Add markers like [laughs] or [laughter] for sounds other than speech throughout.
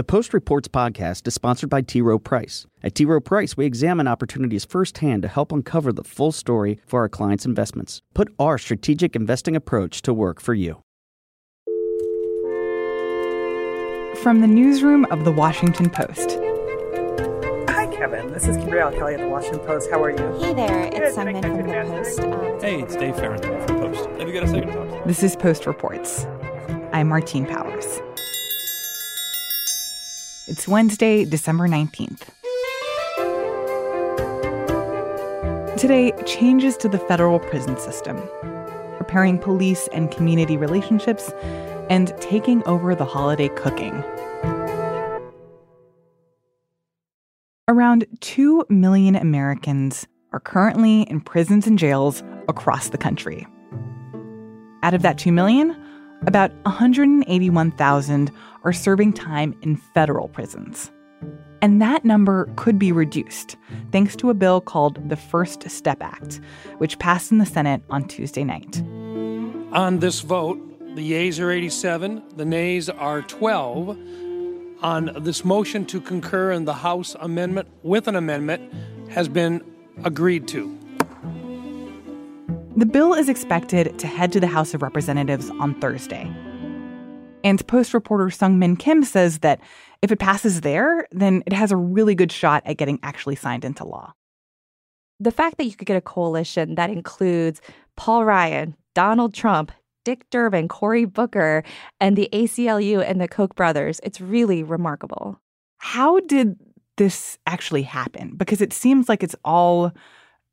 The Post Reports podcast is sponsored by T. Rowe Price. At T. Rowe Price, we examine opportunities firsthand to help uncover the full story for our clients' investments. Put our strategic investing approach to work for you. From the newsroom of The Washington Post. Hi, Kevin. This is Kimbriell Kelly at The Washington Post. How are you? Hey there, it's Simon from The Post. Um, hey, it's Dave Fahrenthold from the Post. Have you got a second talk? This is Post Reports. I'm Martine Powers. It's Wednesday, December 19th. Today, changes to the federal prison system, preparing police and community relationships, and taking over the holiday cooking. Around 2 million Americans are currently in prisons and jails across the country. Out of that 2 million, about 181,000 are serving time in federal prisons. And that number could be reduced thanks to a bill called the First Step Act, which passed in the Senate on Tuesday night. On this vote, the yeas are 87, the nays are 12. On this motion to concur in the House amendment with an amendment has been agreed to. The bill is expected to head to the House of Representatives on Thursday. And Post reporter Seung Min Kim says that if it passes there, then it has a really good shot at getting actually signed into law. The fact that you could get a coalition that includes Paul Ryan, Donald Trump, Dick Durbin, Cory Booker, and the ACLU and the Koch brothers, it's really remarkable. How did this actually happen? Because it seems like it's all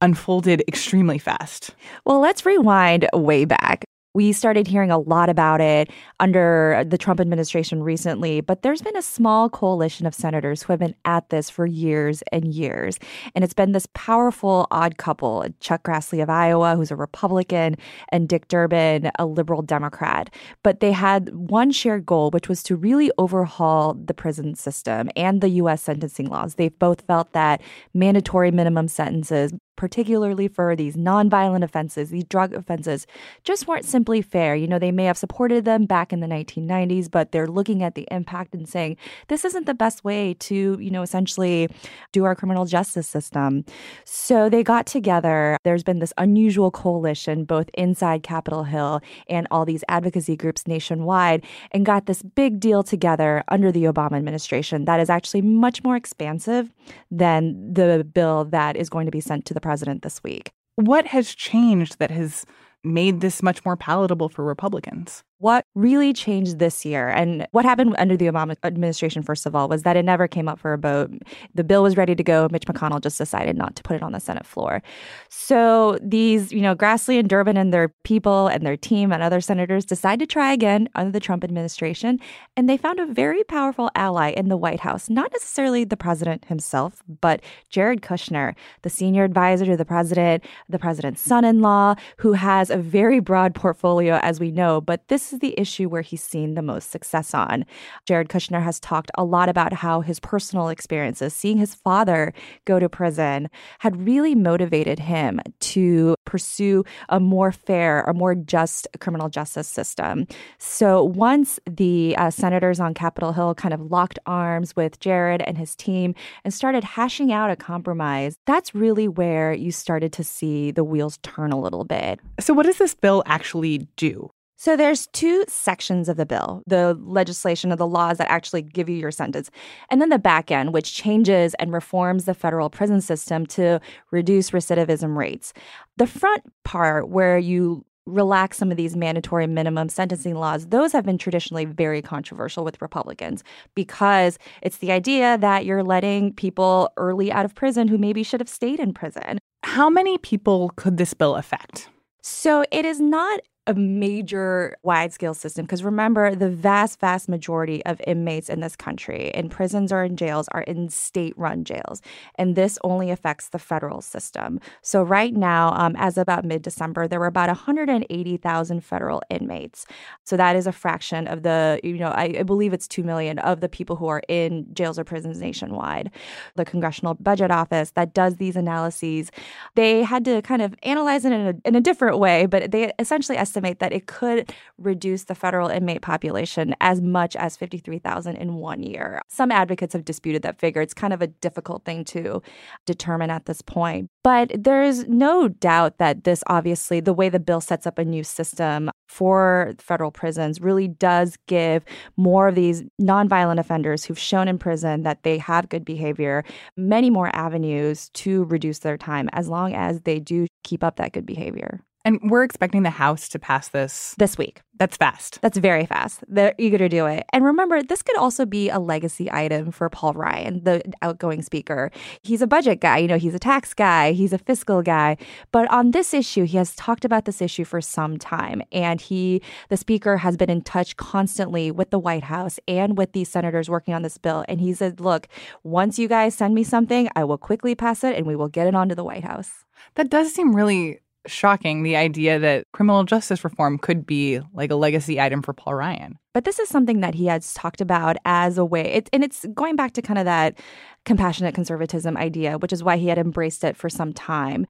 unfolded extremely fast. Well, let's rewind way back. We started hearing a lot about it under the Trump administration recently, but there's been a small coalition of senators who have been at this for years and years. And it's been this powerful odd couple Chuck Grassley of Iowa, who's a Republican, and Dick Durbin, a liberal Democrat. But they had one shared goal, which was to really overhaul the prison system and the U.S. sentencing laws. They've both felt that mandatory minimum sentences, particularly for these nonviolent offenses, these drug offenses, just weren't simply fair. You know, they may have supported them back in the 1990s, but they're looking at the impact and saying, this isn't the best way to, you know, essentially do our criminal justice system. So they got together. There's been this unusual coalition, both inside Capitol Hill and all these advocacy groups nationwide, and got this big deal together under the Obama administration that is actually much more expansive than the bill that is going to be sent to the president this week. What has changed that has made this much more palatable for Republicans? What really changed this year and what happened under the Obama administration, first of all, was that it never came up for a vote. The bill was ready to go. Mitch McConnell just decided not to put it on the Senate floor. So these, you know, Grassley and Durbin and their people and their team and other senators decided to try again under the Trump administration. And they found a very powerful ally in the White House, not necessarily the president himself, but Jared Kushner, the senior advisor to the president, the president's son in law, who has a very broad portfolio, as we know. But this is the issue where he's seen the most success on. Jared Kushner has talked a lot about how his personal experiences, seeing his father go to prison, had really motivated him to pursue a more fair, a more just criminal justice system. So once the uh, senators on Capitol Hill kind of locked arms with Jared and his team and started hashing out a compromise, that's really where you started to see the wheels turn a little bit. So, what does this bill actually do? So there's two sections of the bill, the legislation of the laws that actually give you your sentence, and then the back end, which changes and reforms the federal prison system to reduce recidivism rates. The front part where you relax some of these mandatory minimum sentencing laws, those have been traditionally very controversial with Republicans because it's the idea that you're letting people early out of prison who maybe should have stayed in prison. How many people could this bill affect? So it is not a major wide scale system because remember the vast vast majority of inmates in this country in prisons or in jails are in state run jails and this only affects the federal system. So right now um, as about mid-december there were about 180000 federal inmates. So that is a fraction of the you know I, I believe it's 2 million of the people who are in jails or prisons nationwide. The congressional budget office that does these analyses they had to kind of analyze it in a, in a different way but they essentially estimate estimate that it could reduce the federal inmate population as much as 53,000 in one year. Some advocates have disputed that figure. It's kind of a difficult thing to determine at this point. But there's no doubt that this obviously, the way the bill sets up a new system for federal prisons, really does give more of these nonviolent offenders who've shown in prison that they have good behavior many more avenues to reduce their time as long as they do keep up that good behavior. And we're expecting the House to pass this this week. That's fast. That's very fast. They're eager to do it. And remember, this could also be a legacy item for Paul Ryan, the outgoing speaker. He's a budget guy, you know, he's a tax guy, he's a fiscal guy. But on this issue, he has talked about this issue for some time. And he, the speaker, has been in touch constantly with the White House and with these senators working on this bill. And he said, look, once you guys send me something, I will quickly pass it and we will get it onto the White House. That does seem really shocking the idea that criminal justice reform could be like a legacy item for Paul Ryan. But this is something that he has talked about as a way, it, and it's going back to kind of that compassionate conservatism idea, which is why he had embraced it for some time.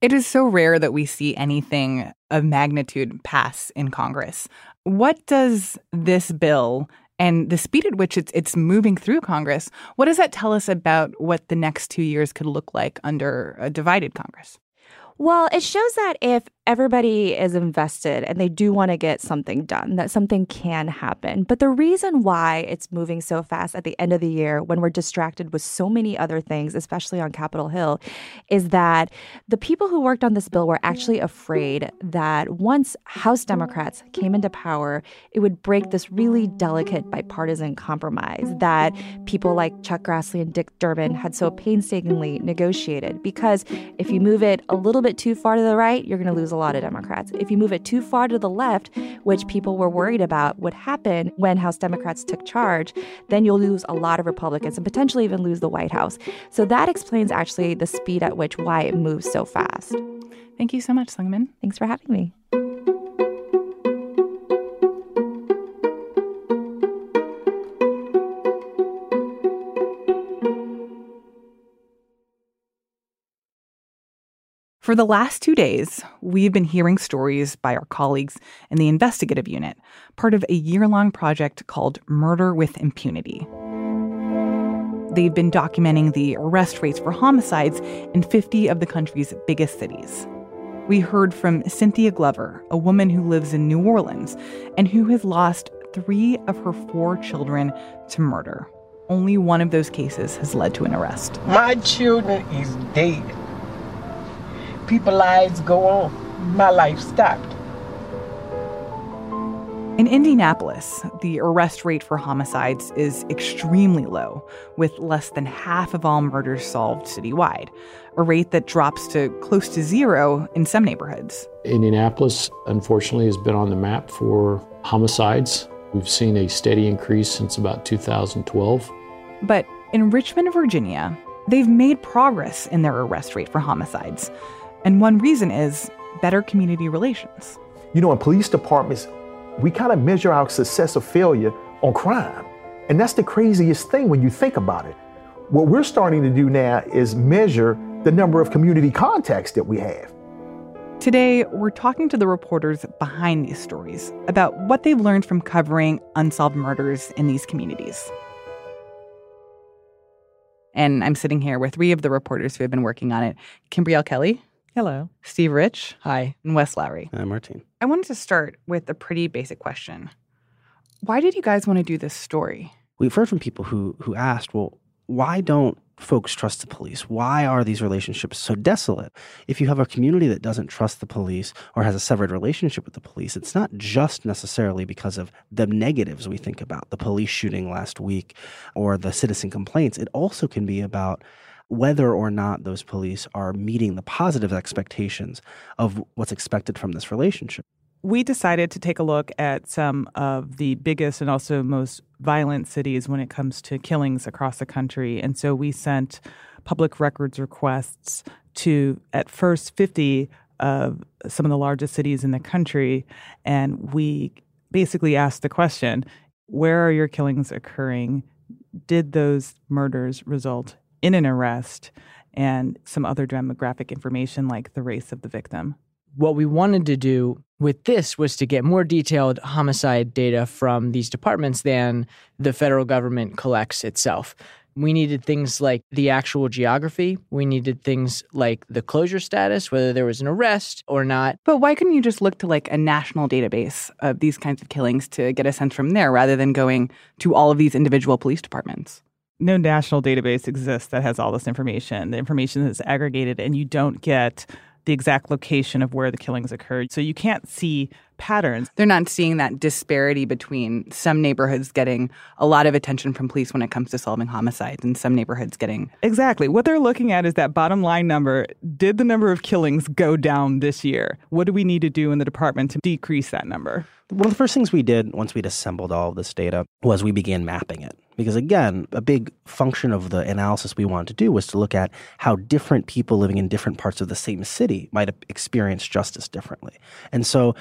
It is so rare that we see anything of magnitude pass in Congress. What does this bill and the speed at which it's it's moving through Congress, what does that tell us about what the next 2 years could look like under a divided Congress? Well, it shows that if everybody is invested and they do want to get something done, that something can happen. But the reason why it's moving so fast at the end of the year when we're distracted with so many other things, especially on Capitol Hill, is that the people who worked on this bill were actually afraid that once House Democrats came into power, it would break this really delicate bipartisan compromise that people like Chuck Grassley and Dick Durbin had so painstakingly negotiated. Because if you move it a little bit too far to the right, you're going to lose a lot of Democrats. If you move it too far to the left, which people were worried about would happen when House Democrats took charge, then you'll lose a lot of Republicans and potentially even lose the White House. So that explains actually the speed at which why it moves so fast. Thank you so much, Seungmin. Thanks for having me. For the last two days, we've been hearing stories by our colleagues in the investigative unit, part of a year long project called Murder with Impunity. They've been documenting the arrest rates for homicides in 50 of the country's biggest cities. We heard from Cynthia Glover, a woman who lives in New Orleans and who has lost three of her four children to murder. Only one of those cases has led to an arrest. My children is dead people's lives go on. My life stopped. In Indianapolis, the arrest rate for homicides is extremely low, with less than half of all murders solved citywide, a rate that drops to close to zero in some neighborhoods. Indianapolis, unfortunately, has been on the map for homicides. We've seen a steady increase since about 2012. But in Richmond, Virginia, they've made progress in their arrest rate for homicides. And one reason is better community relations. You know, in police departments, we kind of measure our success or failure on crime. And that's the craziest thing when you think about it. What we're starting to do now is measure the number of community contacts that we have. Today, we're talking to the reporters behind these stories about what they've learned from covering unsolved murders in these communities. And I'm sitting here with three of the reporters who have been working on it Kimbriell Kelly. Hello. Steve Rich. Hi. And Wes Lowery. I'm Martine. I wanted to start with a pretty basic question. Why did you guys want to do this story? We've heard from people who who asked, well, why don't folks trust the police? Why are these relationships so desolate? If you have a community that doesn't trust the police or has a severed relationship with the police, it's not just necessarily because of the negatives we think about, the police shooting last week or the citizen complaints. It also can be about whether or not those police are meeting the positive expectations of what's expected from this relationship. We decided to take a look at some of the biggest and also most violent cities when it comes to killings across the country. And so we sent public records requests to, at first, 50 of some of the largest cities in the country. And we basically asked the question where are your killings occurring? Did those murders result in an arrest and some other demographic information like the race of the victim. What we wanted to do with this was to get more detailed homicide data from these departments than the federal government collects itself. We needed things like the actual geography. We needed things like the closure status, whether there was an arrest or not. But why couldn't you just look to like a national database of these kinds of killings to get a sense from there rather than going to all of these individual police departments? No national database exists that has all this information. The information is aggregated, and you don't get the exact location of where the killings occurred. So you can't see patterns. They're not seeing that disparity between some neighborhoods getting a lot of attention from police when it comes to solving homicides and some neighborhoods getting. Exactly. What they're looking at is that bottom line number. Did the number of killings go down this year? What do we need to do in the department to decrease that number? One of the first things we did once we'd assembled all of this data was we began mapping it. Because again, a big function of the analysis we wanted to do was to look at how different people living in different parts of the same city might experience justice differently. And so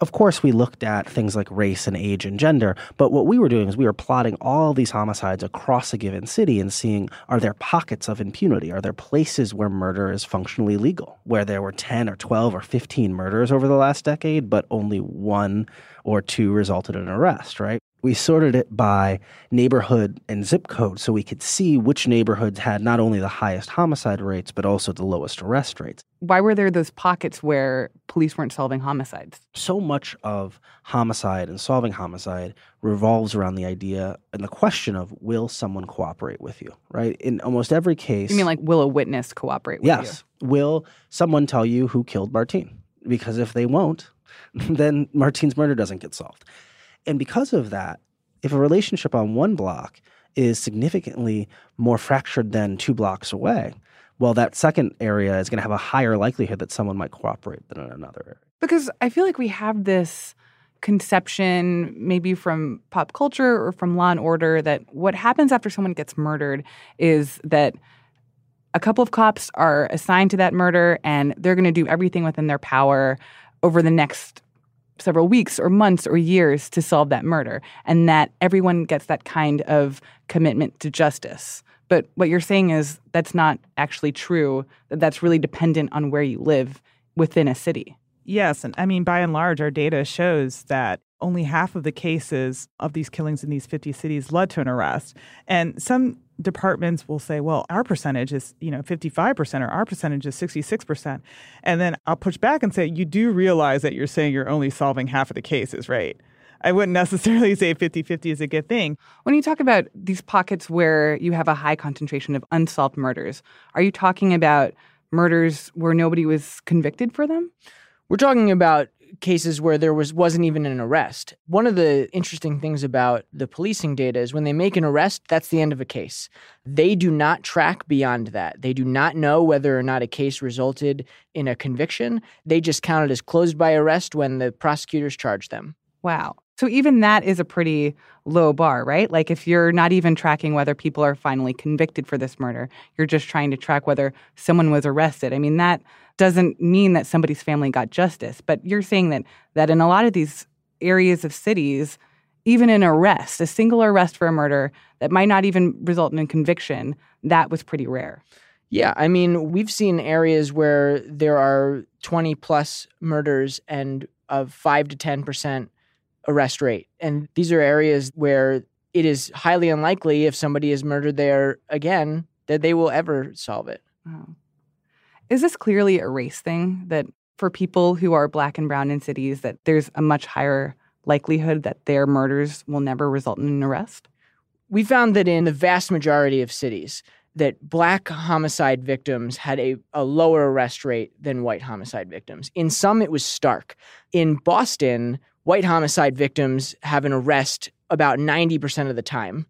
of course, we looked at things like race and age and gender, but what we were doing is we were plotting all these homicides across a given city and seeing are there pockets of impunity? Are there places where murder is functionally legal, where there were 10 or 12 or 15 murders over the last decade, but only one or two resulted in arrest, right? We sorted it by neighborhood and zip code so we could see which neighborhoods had not only the highest homicide rates, but also the lowest arrest rates. Why were there those pockets where police weren't solving homicides? So much of homicide and solving homicide revolves around the idea and the question of will someone cooperate with you, right? In almost every case. You mean like will a witness cooperate with yes, you? Yes. Will someone tell you who killed Martine? Because if they won't, [laughs] then Martine's murder doesn't get solved. And because of that, if a relationship on one block is significantly more fractured than two blocks away, well, that second area is going to have a higher likelihood that someone might cooperate than in another area. Because I feel like we have this conception, maybe from pop culture or from law and order, that what happens after someone gets murdered is that a couple of cops are assigned to that murder and they're going to do everything within their power over the next several weeks or months or years to solve that murder, and that everyone gets that kind of commitment to justice. But what you're saying is that's not actually true, that that's really dependent on where you live within a city. Yes. And I mean, by and large, our data shows that only half of the cases of these killings in these 50 cities led to an arrest. And some departments will say, well, our percentage is, you know, 55% or our percentage is 66%. And then I'll push back and say, you do realize that you're saying you're only solving half of the cases, right? I wouldn't [laughs] necessarily say 50 50 is a good thing. When you talk about these pockets where you have a high concentration of unsolved murders, are you talking about murders where nobody was convicted for them? We're talking about cases where there was wasn't even an arrest. One of the interesting things about the policing data is when they make an arrest, that's the end of a case. They do not track beyond that. They do not know whether or not a case resulted in a conviction. They just count it as closed by arrest when the prosecutors charge them. Wow. So even that is a pretty low bar, right? Like if you're not even tracking whether people are finally convicted for this murder, you're just trying to track whether someone was arrested. I mean that doesn't mean that somebody's family got justice, but you're saying that that in a lot of these areas of cities, even an arrest, a single arrest for a murder that might not even result in a conviction, that was pretty rare. Yeah, I mean, we've seen areas where there are 20 plus murders and of 5 to 10% arrest rate. And these are areas where it is highly unlikely if somebody is murdered there again that they will ever solve it. Wow. Is this clearly a race thing that for people who are black and brown in cities that there's a much higher likelihood that their murders will never result in an arrest? We found that in the vast majority of cities that black homicide victims had a, a lower arrest rate than white homicide victims. In some it was stark. In Boston, white homicide victims have an arrest about 90% of the time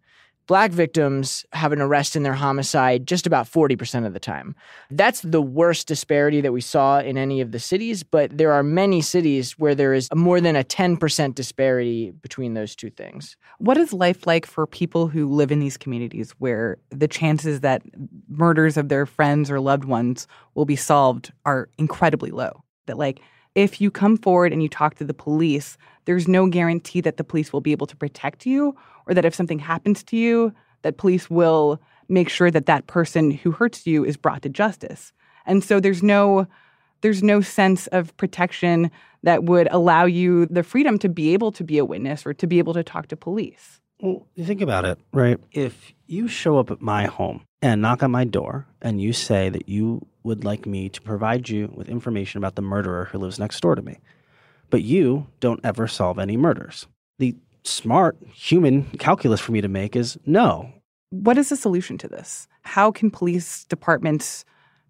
black victims have an arrest in their homicide just about 40% of the time. That's the worst disparity that we saw in any of the cities, but there are many cities where there is more than a 10% disparity between those two things. What is life like for people who live in these communities where the chances that murders of their friends or loved ones will be solved are incredibly low? That, like, if you come forward and you talk to the police, there's no guarantee that the police will be able to protect you or that if something happens to you, that police will make sure that that person who hurts you is brought to justice. And so there's no there's no sense of protection that would allow you the freedom to be able to be a witness or to be able to talk to police. Well, you think about it, right? If you show up at my home and knock on my door and you say that you would like me to provide you with information about the murderer who lives next door to me, but you don't ever solve any murders, the smart human calculus for me to make is no. What is the solution to this? How can police departments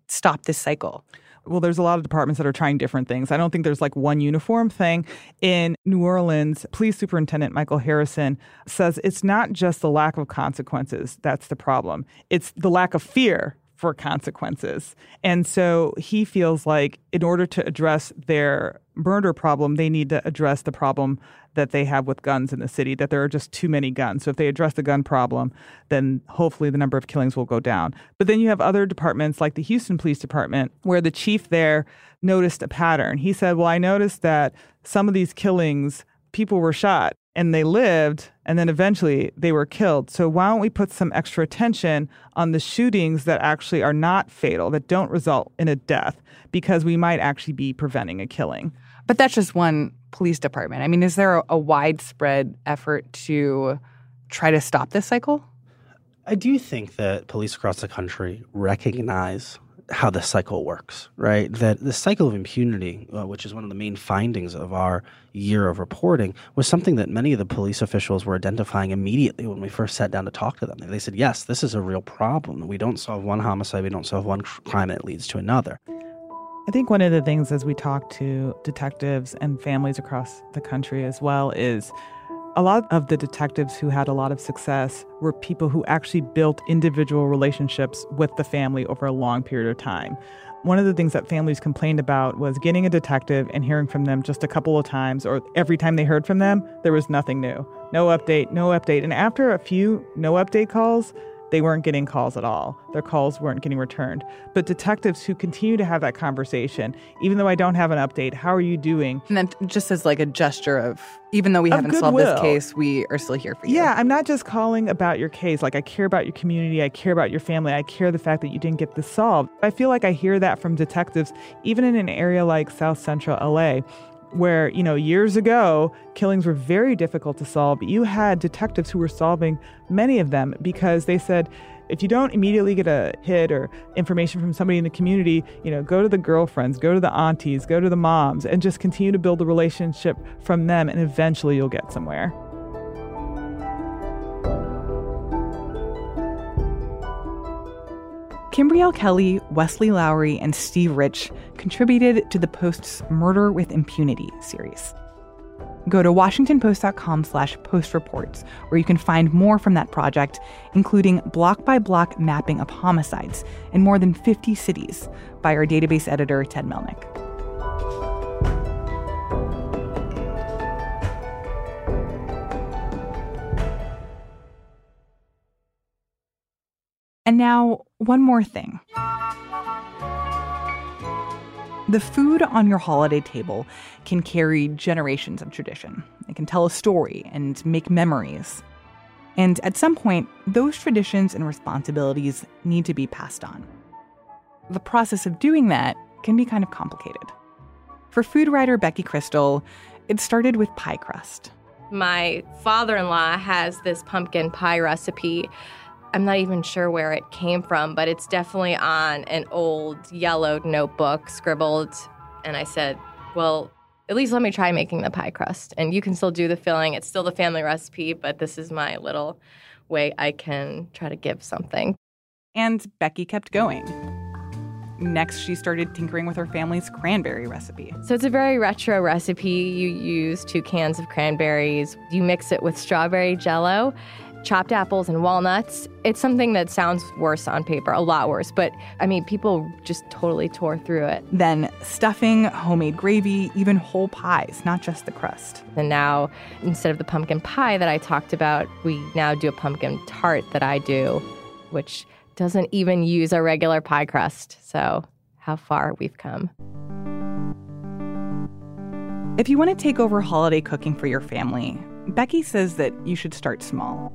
stop this cycle? well, there's a lot of departments that are trying different things. I don't think there's like one uniform thing. In New Orleans, Police Superintendent Michael Harrison says it's not just the lack of consequences that's the problem, it's the lack of fear for consequences. And so he feels like in order to address their murder problem, they need to address the problem that they have with guns in the city, that there are just too many guns. So if they address the gun problem, then hopefully the number of killings will go down. But then you have other departments like the Houston Police Department, where the chief there noticed a pattern. He said, Well, I noticed that some of these killings, people were shot and they lived and then eventually they were killed. So why don't we put some extra attention on the shootings that actually are not fatal, that don't result in a death, because we might actually be preventing a killing. But that's just one police department. I mean, is there a, a widespread effort to try to stop this cycle? I do think that police across the country recognize how the cycle works, right? That the cycle of impunity, uh, which is one of the main findings of our year of reporting, was something that many of the police officials were identifying immediately when we first sat down to talk to them. They said, yes, this is a real problem. We don't solve one homicide, we don't solve one crime, and it leads to another. I think one of the things as we talk to detectives and families across the country as well is a lot of the detectives who had a lot of success were people who actually built individual relationships with the family over a long period of time. One of the things that families complained about was getting a detective and hearing from them just a couple of times, or every time they heard from them, there was nothing new. No update, no update. And after a few no update calls, they weren't getting calls at all. Their calls weren't getting returned. But detectives who continue to have that conversation, even though I don't have an update, how are you doing? And then just as like a gesture of, even though we haven't solved this case, we are still here for you. Yeah, I'm not just calling about your case. Like I care about your community, I care about your family, I care the fact that you didn't get this solved. I feel like I hear that from detectives, even in an area like South Central LA, where, you know, years ago, killings were very difficult to solve. You had detectives who were solving many of them because they said, if you don't immediately get a hit or information from somebody in the community, you know, go to the girlfriends, go to the aunties, go to the moms, and just continue to build a relationship from them, and eventually you'll get somewhere. Kimbriell Kelly, Wesley Lowery, and Steve Rich contributed to the Post's Murder with Impunity series. Go to washingtonpost.com slash postreports, where you can find more from that project, including block-by-block mapping of homicides in more than 50 cities by our database editor, Ted Mellnik. And now, one more thing. The food on your holiday table can carry generations of tradition. It can tell a story and make memories. And at some point, those traditions and responsibilities need to be passed on. The process of doing that can be kind of complicated. For food writer Becky Krystal, it started with pie crust. My father in law has this pumpkin pie recipe I'm not even sure where it came from, but it's definitely on an old yellowed notebook scribbled. And I said, Well, at least let me try making the pie crust. And you can still do the filling. It's still the family recipe, but this is my little way I can try to give something. And Becky kept going. Next, she started tinkering with her family's cranberry recipe. So it's a very retro recipe. You use two cans of cranberries, you mix it with strawberry jello chopped apples and walnuts. It's something that sounds worse on paper, a lot worse, but I mean, people just totally tore through it. Then stuffing, homemade gravy, even whole pies, not just the crust. And now, instead of the pumpkin pie that I talked about, we now do a pumpkin tart that I do, which doesn't even use a regular pie crust. So, how far we've come. If you want to take over holiday cooking for your family, Becky says that you should start small.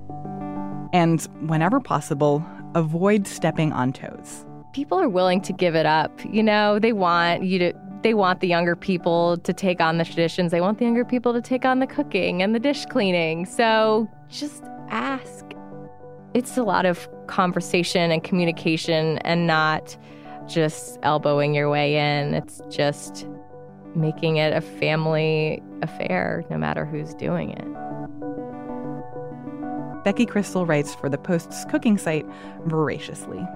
And whenever possible, avoid stepping on toes. People are willing to give it up. You know, they want you to They want the younger people to take on the traditions. They want the younger people to take on the cooking and the dish cleaning. So just ask. It's a lot of conversation and communication and not just elbowing your way in. It's just making it a family affair, no matter who's doing it. Becky Krystal writes for the Post's cooking site, Voraciously.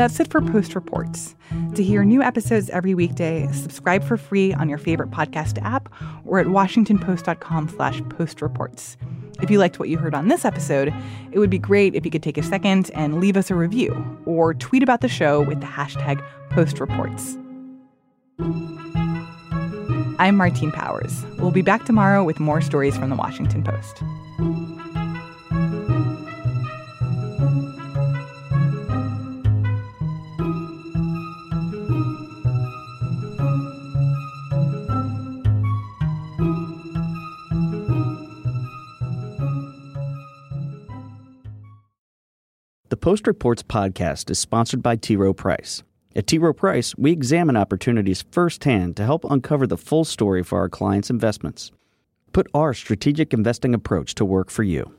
That's it for Post Reports. To hear new episodes every weekday, subscribe for free on your favorite podcast app or at washingtonpost.com slash postreports. If you liked what you heard on this episode, it would be great if you could take a second and leave us a review or tweet about the show with the hashtag postreports. I'm Martine Powers. We'll be back tomorrow with more stories from the Washington Post. Post Reports podcast is sponsored by T. Rowe Price. At T. Rowe Price, we examine opportunities firsthand to help uncover the full story for our clients' investments. Put our strategic investing approach to work for you.